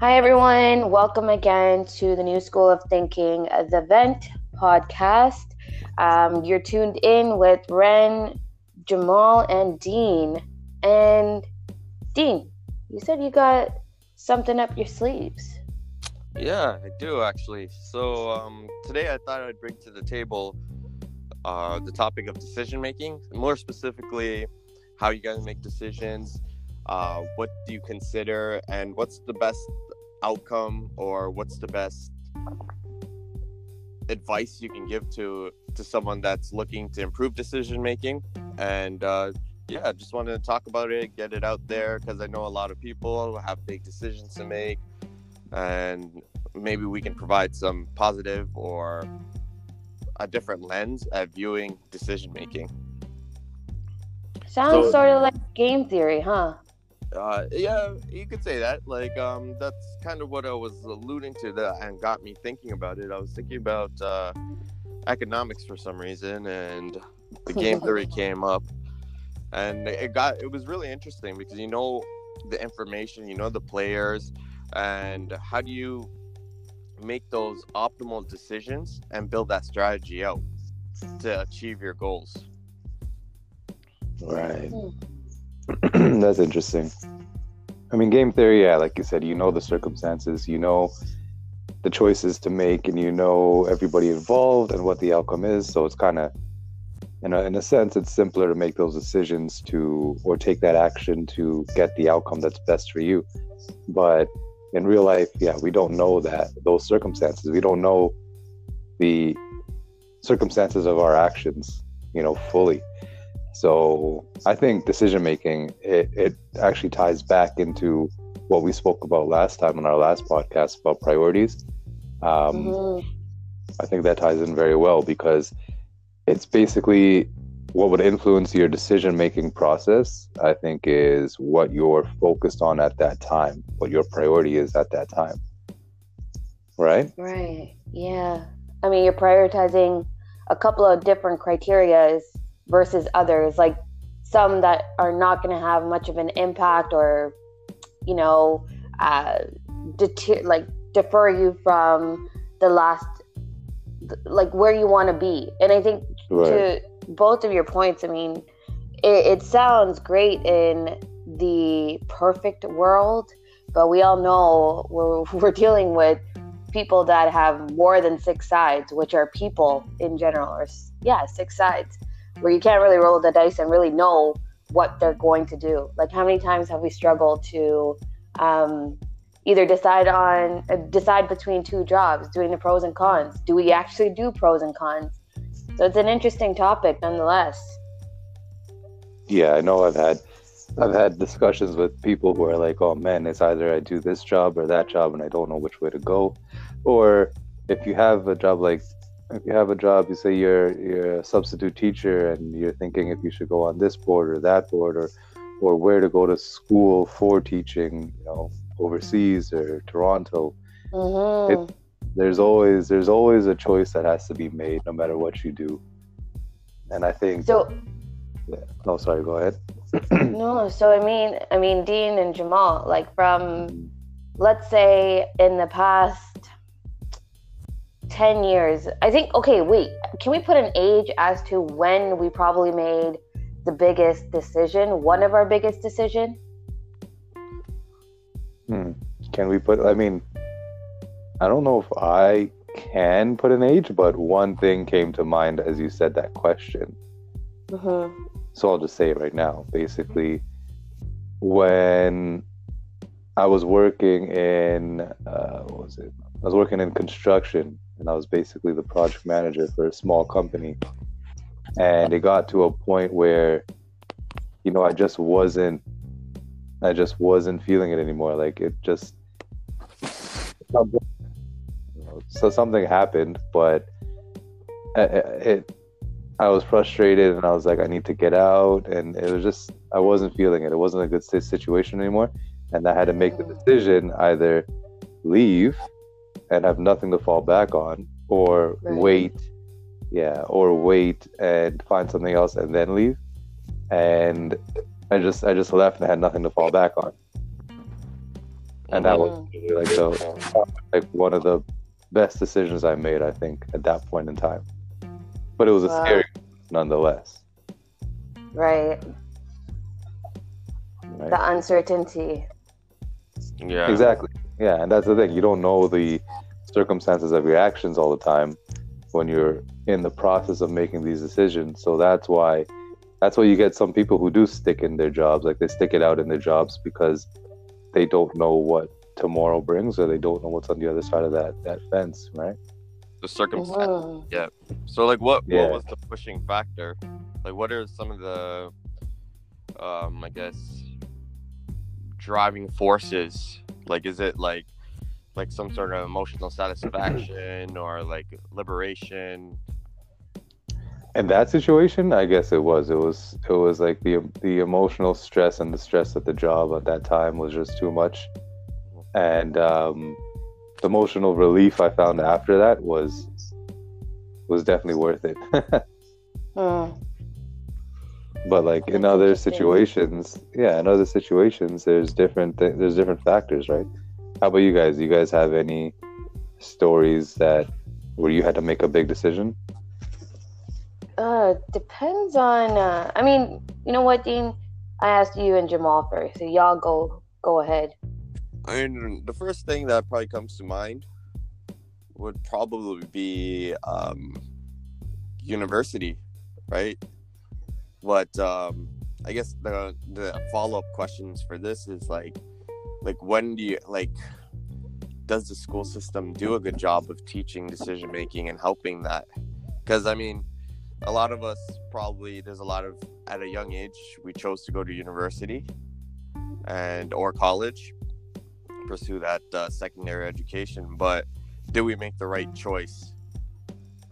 Hi, everyone. Welcome again to the New School of Thinking, the Vent podcast. Um, you're tuned in with Ren, Jamal, and Dean. And Dean, you said you got something up your sleeves. Yeah, I do actually. So um, today I thought I'd bring to the table uh, the topic of decision making, more specifically, how you guys make decisions. Uh, what do you consider, and what's the best outcome, or what's the best advice you can give to to someone that's looking to improve decision making? And uh, yeah, just wanted to talk about it, get it out there, because I know a lot of people have big decisions to make, and maybe we can provide some positive or a different lens at viewing decision making. Sounds so, sort of like game theory, huh? Uh, yeah, you could say that. Like, um, that's kind of what I was alluding to that and got me thinking about it. I was thinking about uh, economics for some reason, and the game theory came up, and it got it was really interesting because you know the information, you know the players, and how do you make those optimal decisions and build that strategy out to achieve your goals. Right. Hmm. That's interesting. I mean, game theory, yeah, like you said, you know the circumstances, you know the choices to make, and you know everybody involved and what the outcome is. So it's kind of, in a, in a sense, it's simpler to make those decisions to, or take that action to get the outcome that's best for you. But in real life, yeah, we don't know that those circumstances. We don't know the circumstances of our actions, you know, fully. So I think decision making it, it actually ties back into what we spoke about last time in our last podcast about priorities. Um, mm-hmm. I think that ties in very well because it's basically what would influence your decision making process, I think, is what you're focused on at that time, what your priority is at that time. Right? Right. Yeah. I mean, you're prioritizing a couple of different criterias versus others, like some that are not going to have much of an impact or, you know, uh, deter- like defer you from the last, like where you want to be. And I think right. to both of your points. I mean, it, it sounds great in the perfect world, but we all know we're, we're dealing with people that have more than six sides, which are people in general, or yeah, six sides, where you can't really roll the dice and really know what they're going to do. Like, how many times have we struggled to um, either decide on uh, decide between two jobs, doing the pros and cons? Do we actually do pros and cons? So it's an interesting topic nonetheless. Yeah, I know I've had I've had discussions with people who are like, "Oh man, it's either I do this job or that job and I don't know which way to go." Or if you have a job like if you have a job, you say you're you're a substitute teacher and you're thinking if you should go on this board or that board or or where to go to school for teaching, you know, overseas or Toronto. Mm-hmm. It, there's always there's always a choice that has to be made no matter what you do and i think so yeah. no sorry go ahead no so i mean i mean dean and jamal like from let's say in the past 10 years i think okay wait can we put an age as to when we probably made the biggest decision one of our biggest decision hmm. can we put i mean I don't know if I can put an age, but one thing came to mind as you said that question. Mm-hmm. So I'll just say it right now. Basically, when I was working in, uh, what was it? I was working in construction and I was basically the project manager for a small company. And it got to a point where, you know, I just wasn't, I just wasn't feeling it anymore. Like it just, so something happened, but it, it, I was frustrated and I was like, I need to get out, and it was just I wasn't feeling it. It wasn't a good situation anymore, and I had to make the decision either leave and have nothing to fall back on, or right. wait, yeah, or wait and find something else and then leave. And I just I just left and had nothing to fall back on. and that was mm. really like the like one of the best decisions I made. I think at that point in time, but it was a Wow. scary nonetheless. Right. Right? The uncertainty. Yeah. Exactly. Yeah, and that's the thing. You don't know the circumstances of your actions all the time when you're in the process of making these decisions. So that's why that's why you get some people who do stick in their jobs, like they stick it out in their jobs because they don't know what tomorrow brings or they don't know what's on the other side of that that fence, right? The circumstance. Mhm. So like what Yeah. what was the pushing factor? Like what are some of the um I guess driving forces? Like is it like like some sort of emotional satisfaction or like liberation? In that situation, I guess it was. It was it was like the the emotional stress and the stress at the job at that time was just too much. And um the emotional relief I found after that was was definitely worth it. Hmm. but like in other situations, yeah, in other situations there's different th- there's different factors, right? How about you guys? Do you guys have any stories that where you had to make a big decision? Uh, depends on. Uh, I mean, you know what, Dean? I asked you and Jamal first, so y'all go go ahead. I mean the first thing that probably comes to mind would probably be um university, right? But um I guess the the follow up questions for this is like like when do you like does the school system do a good job of teaching decision making and helping that? Because I mean, a lot of us probably there's a lot of at a young age we chose to go to university and or college pursue that uh, secondary education but did we make the right choice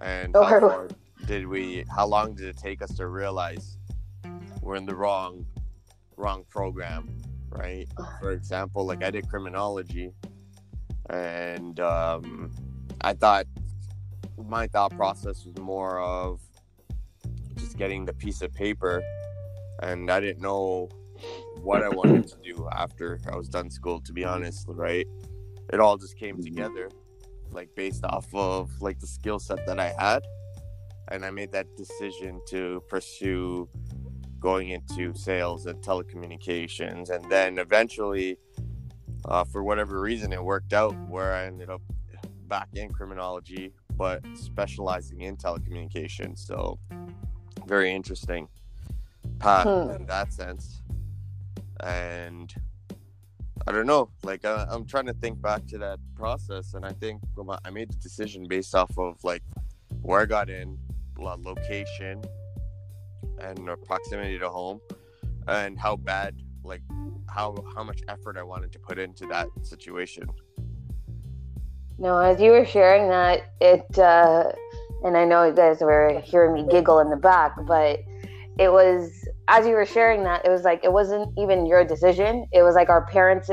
and how Or- far did we how long did it take us to realize we're in the wrong wrong program right? For example like i did criminology and um, i thought my thought process was more of just getting the piece of paper and i didn't know what i wanted to do after i was done school to be honest right? It all just came together like based off of like the skill set that i had and i made that decision to pursue going into sales and telecommunications. And then eventually uh, for whatever reason it worked out where i ended up back in criminology but specializing in telecommunications. So very interesting path Hmm. in that sense. And i don't know like I, i'm trying to think back to that process and i think i made the decision based off of like where i got in location and proximity to home and how bad like how how much effort i wanted to put into that situation No, as you were sharing that, it, uh, and I know you guys were hearing me giggle in the back, but it was, as you were sharing that, it was like, it wasn't even your decision. It was like our parents'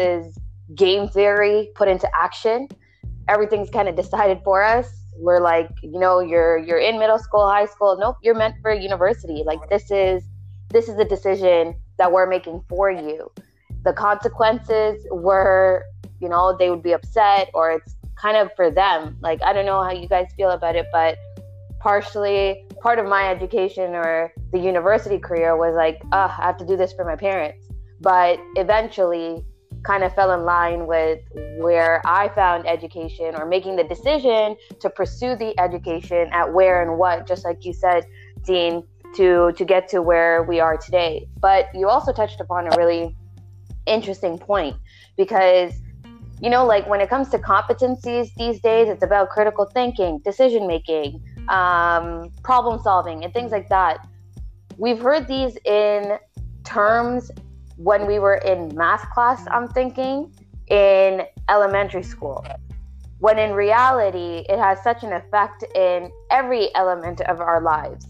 game theory put into action. Everything's kind of decided for us. We're like, you know, you're you're in middle school, high school. Nope, you're meant for university. Like this is this is a decision that we're making for you. The consequences were, you know, they would be upset or it's kind of for them. Like I don't know how you guys feel about it, but partially part of my education or the university career was like, uh, I have to do this for my parents. But eventually kind of fell in line with where I found education or making the decision to pursue the education at where and what, just like you said, Dean, to to get to where we are today. But you also touched upon a really interesting point because you know like when it comes to competencies these days it's about critical thinking decision making um, problem solving and things like that we've heard these in terms when we were in math class i'm thinking in elementary school. When in reality it has such an effect in every element of our lives.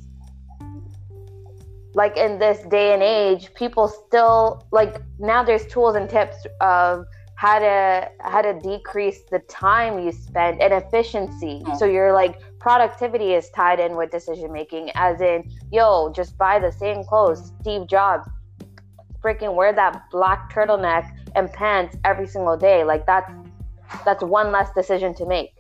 Like in this day and age people still like now there's tools and tips of how to how to decrease the time you spend and efficiency. Mm. So your like productivity is tied in with decision making as in yo just buy the same clothes steve jobs freaking wear that black turtleneck and pants every single day. Like that's that's one less decision to make.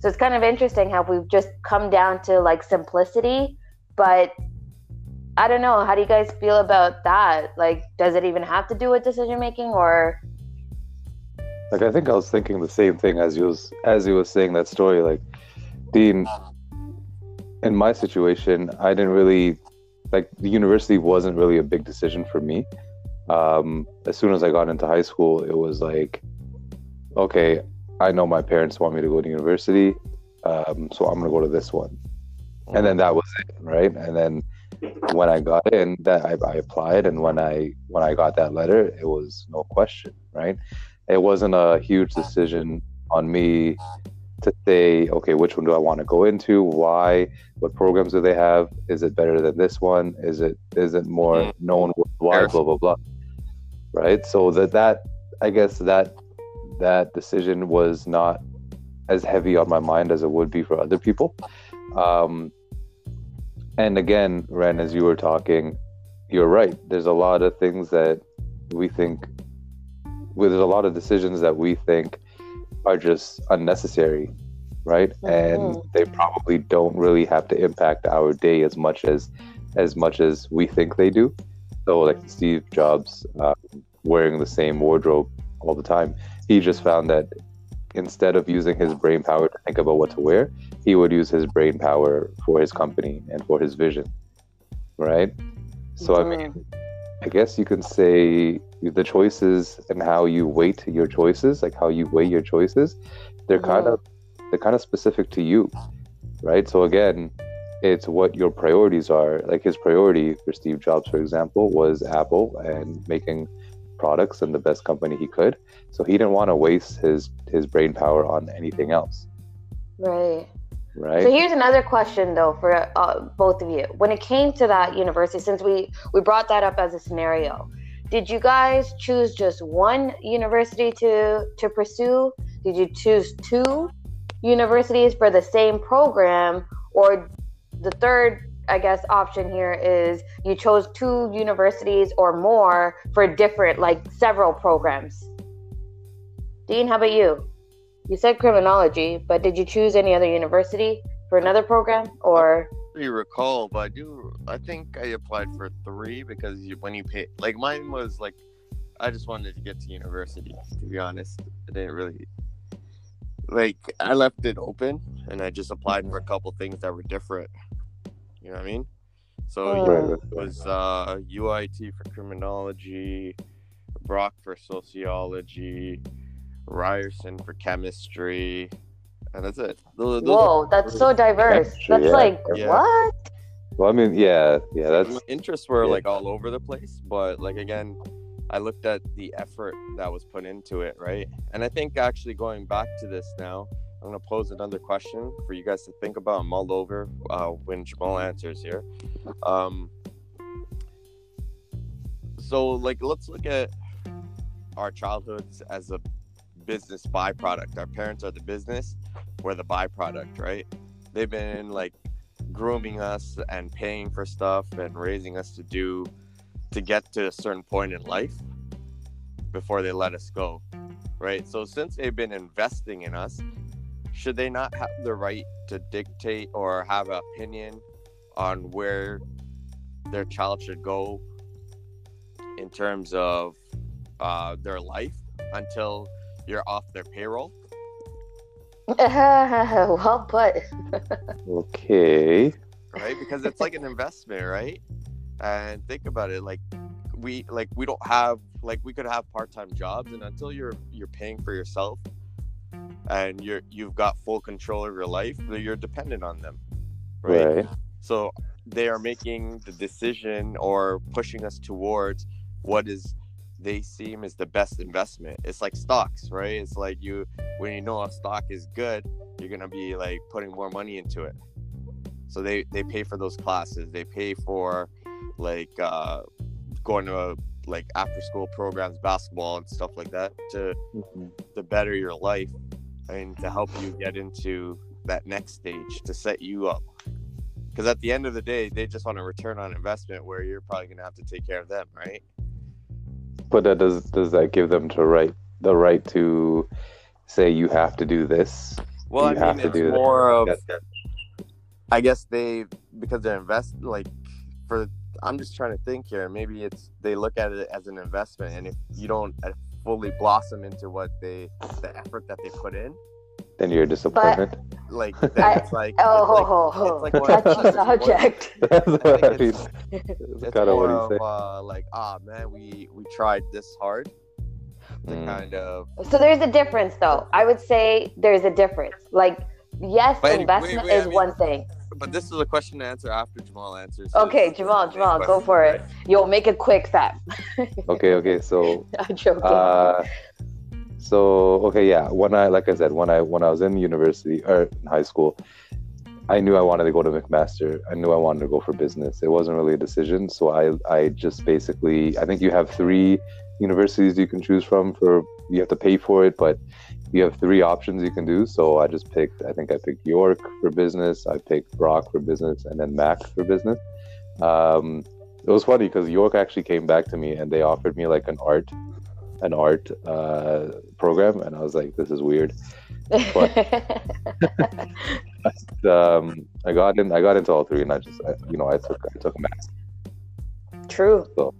So it's kind of interesting how we've just come down to like simplicity, but I don't know. How do you guys feel about that? Like, does it even have to do with decision making, or like I think I was thinking the same thing as you was as you was saying that story. Like, Dean, in my situation, I didn't really like the university wasn't really a big decision for me. Um, as soon as I got into high school, it was like, okay, I know my parents want me to go to university, um, so I'm gonna go to this one, and then that was it, right? And then when I got in, that I, I applied, and when I when I got that letter, it was no question, right? It wasn't a huge decision on me to say, okay, which one do I want to go into? Why? What programs do they have? Is it better than this one? Is it is it more Mm-hmm. known worldwide? Blah blah blah. Right. So that that I guess that that decision was not as heavy on my mind as it would be for other people. Um, and again, Ren, as you were talking, you're right. There's a lot of things that we think. Well, there's a lot of decisions that we think are just unnecessary, right? And Mhm. they probably don't really have to impact our day as much as as much as we think they do. So, like Steve Jobs uh, wearing the same wardrobe all the time, he just found that instead of using his brain power to think about what to wear, he would use his brain power for his company and for his vision, right? So, I mean, I guess you can say the choices and how you weight your choices, like how you weigh your choices, they're kind Mhm. of they're kind of specific to you, right? So again, it's what your priorities are. Like his priority for Steve Jobs, for example, was Apple and making products and the best company he could. So he didn't want to waste his his brain power on anything else, right? Right? So here's another question though for uh, both of you. When it came to that university, since we we brought that up as a scenario, did you guys choose just one university to to pursue? Did you choose two universities for the same program, or the third? I guess option here is you chose two universities or more for different, like several programs. Dean, how about you? You said criminology, but did you choose any other university for another program or? you recall, but I do. I think I applied for three because you, when you pay, like mine was like, I just wanted to get to university. To be honest, I didn't really like. I left it open, and I just applied for a couple things that were different. You know what I mean? So Oh. Right, right. it was uh, UIT for criminology, Brock for sociology, Ryerson for chemistry, and that's it. Those, those are Whoa, that's so diverse. That's yeah. like Yeah. what? Well, I mean, yeah, yeah, that's my interests were yeah. like all over the place but like again i looked at the effort that was put into it right and i think actually going back to this now i'm going to pose another question for you guys to think about and mull over uh, when jamal answers here um so like let's look at our childhoods as a business byproduct. Our parents are the business we're the byproduct right? They've been like grooming us and paying for stuff and raising us to do to get to a certain point in life before they let us go right? So since they've been investing in us should they not have the right to dictate or have an opinion on where their child should go in terms of uh, their life until you're off their payroll well put. okay. right because it's like an investment right and think about it like we like we don't have like we could have part-time jobs and until you're you're paying for yourself and you're you've got full control of your life you're dependent on them right, Right. so they are making the decision or pushing us towards what is they seem is the best investment. It's like stocks right? It's like you when you know a stock is good you're gonna be like putting more money into it. So they they pay for those classes. They pay for like uh going to a, like after school programs basketball and stuff like that to Mhm. to better your life and to help you get into that next stage to set you up. Because at the end of the day they just want a return on investment where you're probably going to have to take care of them right but that does does that give them to right the right to say you have to do this? Well, You I have mean, to it's do that. more of That- I guess they because they're invested. like for I'm just trying to think here. Maybe it's they look at it as an investment, and if you don't uh, fully blossom into what they the effort that they put in, then you're a disappointment. like that's I- like Oh, ho, it's ho, like, ho. it's like one of touchy those- subject. That's what I it's- That's kind of what of he's saying. uh, like ah man, we we tried this hard to Mm. kind of So there's a difference, though. I would say there's a difference. Like, yes, But investment wait, wait, I is mean- one thing. But this is a question to answer after Jamal answers. Okay, his- Jamal, his Jamal, go for it. right? You'll make it quick, Sam. Okay, okay. So I'm joking. Uh, so okay, yeah. When I, like I said, when I when I was in university or in high school, I knew I wanted to go to McMaster. I knew I wanted to go for business. It wasn't really a decision, so I I just basically I think you have three universities you can choose from for you have to pay for it, but you have three options you can do. So I just picked. I think I picked York for business. I picked Brock for business, and then Mac for business. Um, it was funny because York actually came back to me and they offered me like an art an art uh, program, and I was like, "This is weird." Um, I got in, I got into all three, and I just, I, you know, I took, I took math. True. So,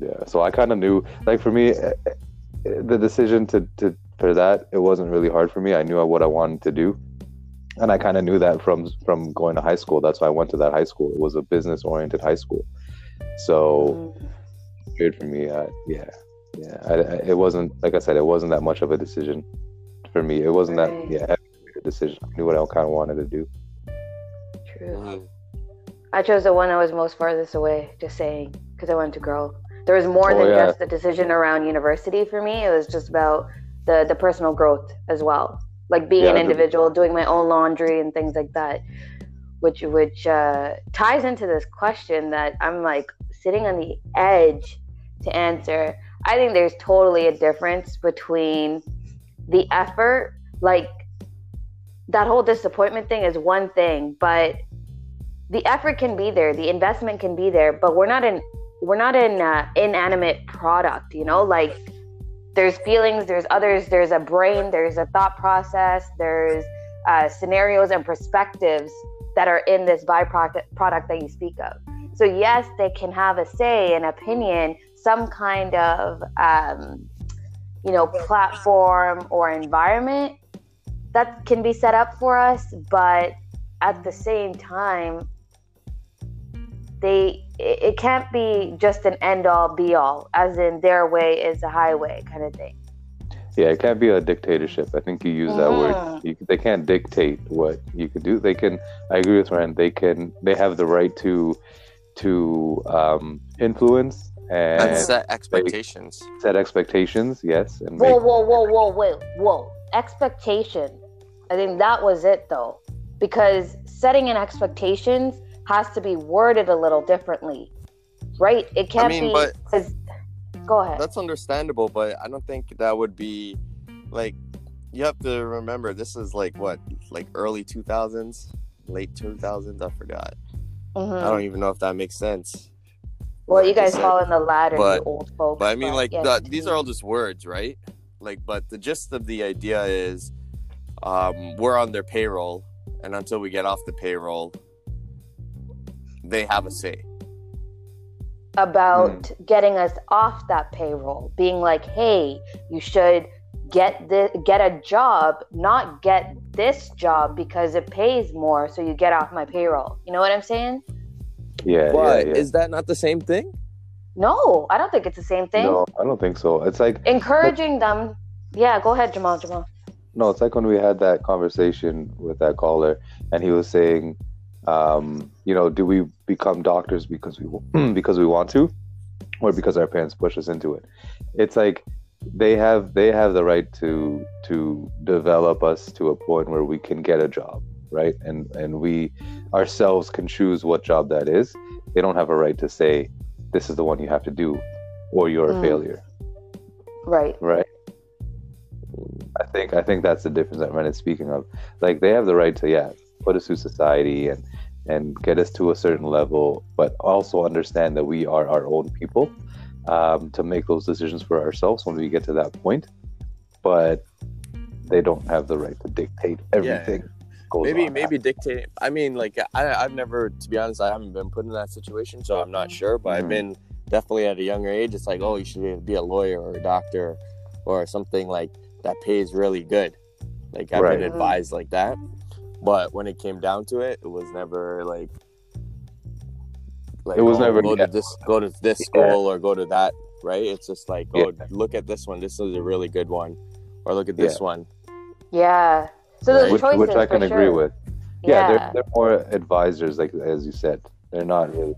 yeah, so I kind of knew, like, for me, eh, eh, the decision to, to for that, it wasn't really hard for me. I knew what I wanted to do, and I kind of knew that from from going to high school. That's why I went to that high school. It was a business oriented high school, so Mm. weird for me. Uh, yeah, yeah. I, I, it wasn't like I said. It wasn't that much of a decision for me. It wasn't Right. that yeah heavy a decision. I knew what I kind of wanted to do. True. I chose the one that was most farthest away, just saying, because I wanted to grow. There was more Oh, than yeah. just the decision around university for me. It was just about the the personal growth as well, like being Yeah, an the- individual, doing my own laundry and things like that, which which uh, ties into this question that I'm like sitting on the edge to answer. I think there's totally a difference between the effort, like that whole disappointment thing is one thing, but the effort can be there, the investment can be there, but we're not in we're not in uh, inanimate product, you know, like there's feelings, there's others, there's a brain, there's a thought process, there's uh, scenarios and perspectives that are in this byproduct product that you speak of. So yes, they can have a say, an opinion, some kind of um, you know platform or environment that can be set up for us, but at the same time, they it, can't be just an end all be all, as in their way is a highway kind of thing. Yeah, it can't be a dictatorship. I think you use that word. Mhm. You, they can't dictate what you can do. They can. I agree with Ren. They can. They have the right to to um, influence and And set expectations. set expectations. Yes, and Whoa, make, whoa, whoa, whoa, whoa, whoa! Expectation. I think that was it though, because setting an expectations has to be worded a little differently, right? It can't mean, be. but- go ahead. That's understandable, but I don't think that would be like you have to remember this is like what like early 2000s, late 2000s, I forgot. Mhm. I don't even know if that makes sense. Well, you guys fall in the ladder, But- old folks. But I mean, but like yeah, the, these are all just words, right? Like, but the gist of the idea is, um, we're on their payroll, and until we get off the payroll, they have a say. about Hmm. getting us off that payroll, being like, "Hey, you should get the get a job, not get this job because it pays more, so you get off my payroll." You know what I'm saying? Yeah, But yeah, yeah. is that not the same thing? No, I don't think it's the same thing. No, I don't think so. It's like Encouraging them. Yeah, go ahead, Jamal. Jamal. no, it's like when we had that conversation with that caller, and he was saying, um, you know, do we become doctors because we because we want to, or because our parents push us into it? It's like they have they have the right to to develop us to a point where we can get a job, right? And and we ourselves can choose what job that is. They don't have a right to say this is the one you have to do, or you're a Mm. failure Right. right? I think I think that's the difference that Ren is speaking of. Like they have the right to yeah put us through society and and get us to a certain level, but also understand that we are our own people. um, to make those decisions for ourselves when we get to that point. But they don't have the right to dictate everything. Goes maybe on maybe dictate. I mean, like I I've never, to be honest, I haven't been put in that situation, so I'm not sure. But I've Mhm. been definitely at a younger age. It's like, oh, you should be a lawyer or a doctor or something like that pays really good. Like I've Right. been advised like that, but when it came down to it, it was never like. Like, It was oh, never- go yeah. to this go to this Yeah. school or go to that right it's just like oh Yeah. look at this one this is a really good one or look at this Yeah. one Yeah. So those which, choices, which I can agree with. Yeah. Yeah, They're, they're more advisors, like as you said. They're not really.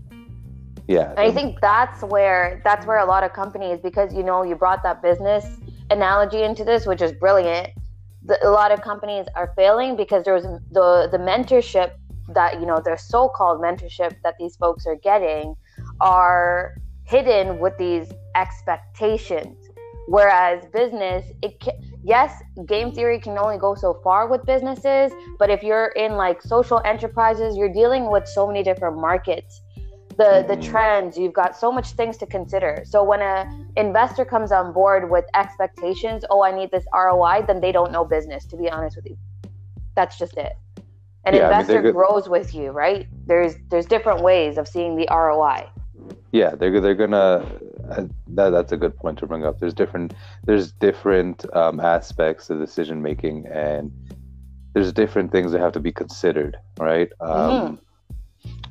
Yeah. And I think that's where that's where a lot of companies, because you know you brought that business analogy into this, which is brilliant. The, a lot of companies are failing because there's the the mentorship that you know their so-called mentorship that these folks are getting are hidden with these expectations. Whereas business, it can, yes, game theory can only go so far with businesses, but if you're in like social enterprises, you're dealing with so many different markets. The the Mhm. trends you've got so much things to consider. So when a investor comes on board with expectations oh i need this roi then they don't know business to be honest with you. That's just it. An Yeah, I mean, investor grows with you right? There's there's different ways of seeing the roi yeah they're they're gonna that, that's a good point to bring up. There's different there's different um, aspects of decision making and there's different things that have to be considered right? Um,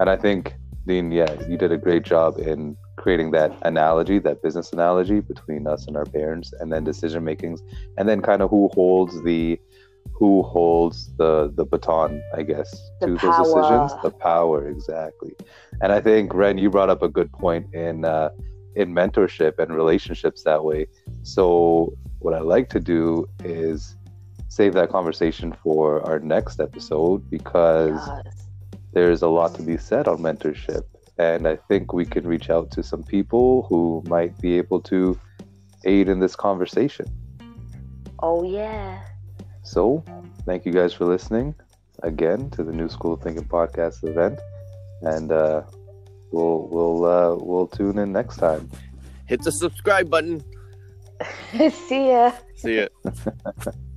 and i think dean yeah you did a great job in creating that analogy that business analogy between us and our parents and then decision makings and then kind of who holds the who holds the the baton i guess The to those decisions. the power exactly. And I think Ren, you brought up a good point in uh, in mentorship and relationships that way. So what I like to do is save that conversation for our next episode because Yes. there's a lot to be said on mentorship, and I think we can reach out to some people who might be able to aid in this conversation. oh yeah So thank you guys for listening again to the New School of Thinking podcast event, and uh, we'll we'll uh, we'll tune in next time. hit the subscribe button. See ya. See ya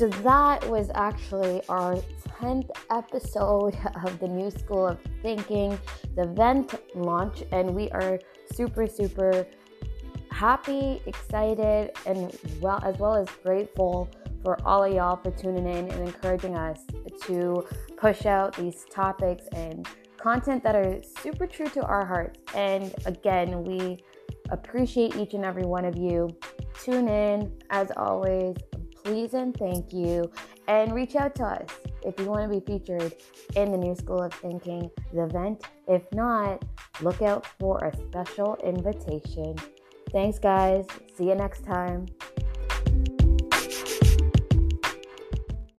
So that was actually our 10th episode of the New School of Thinking, the event launch, and we are super, super happy, excited, and well as well as grateful for all of y'all for tuning in and encouraging us to push out these topics and content that are super true to our hearts. And again, we appreciate each and every one of you. Tune in as always. Please and thank you. And reach out to us if you want to be featured in the New School of Thinking, the event. If not, look out for a special invitation. Thanks, guys. See you next time.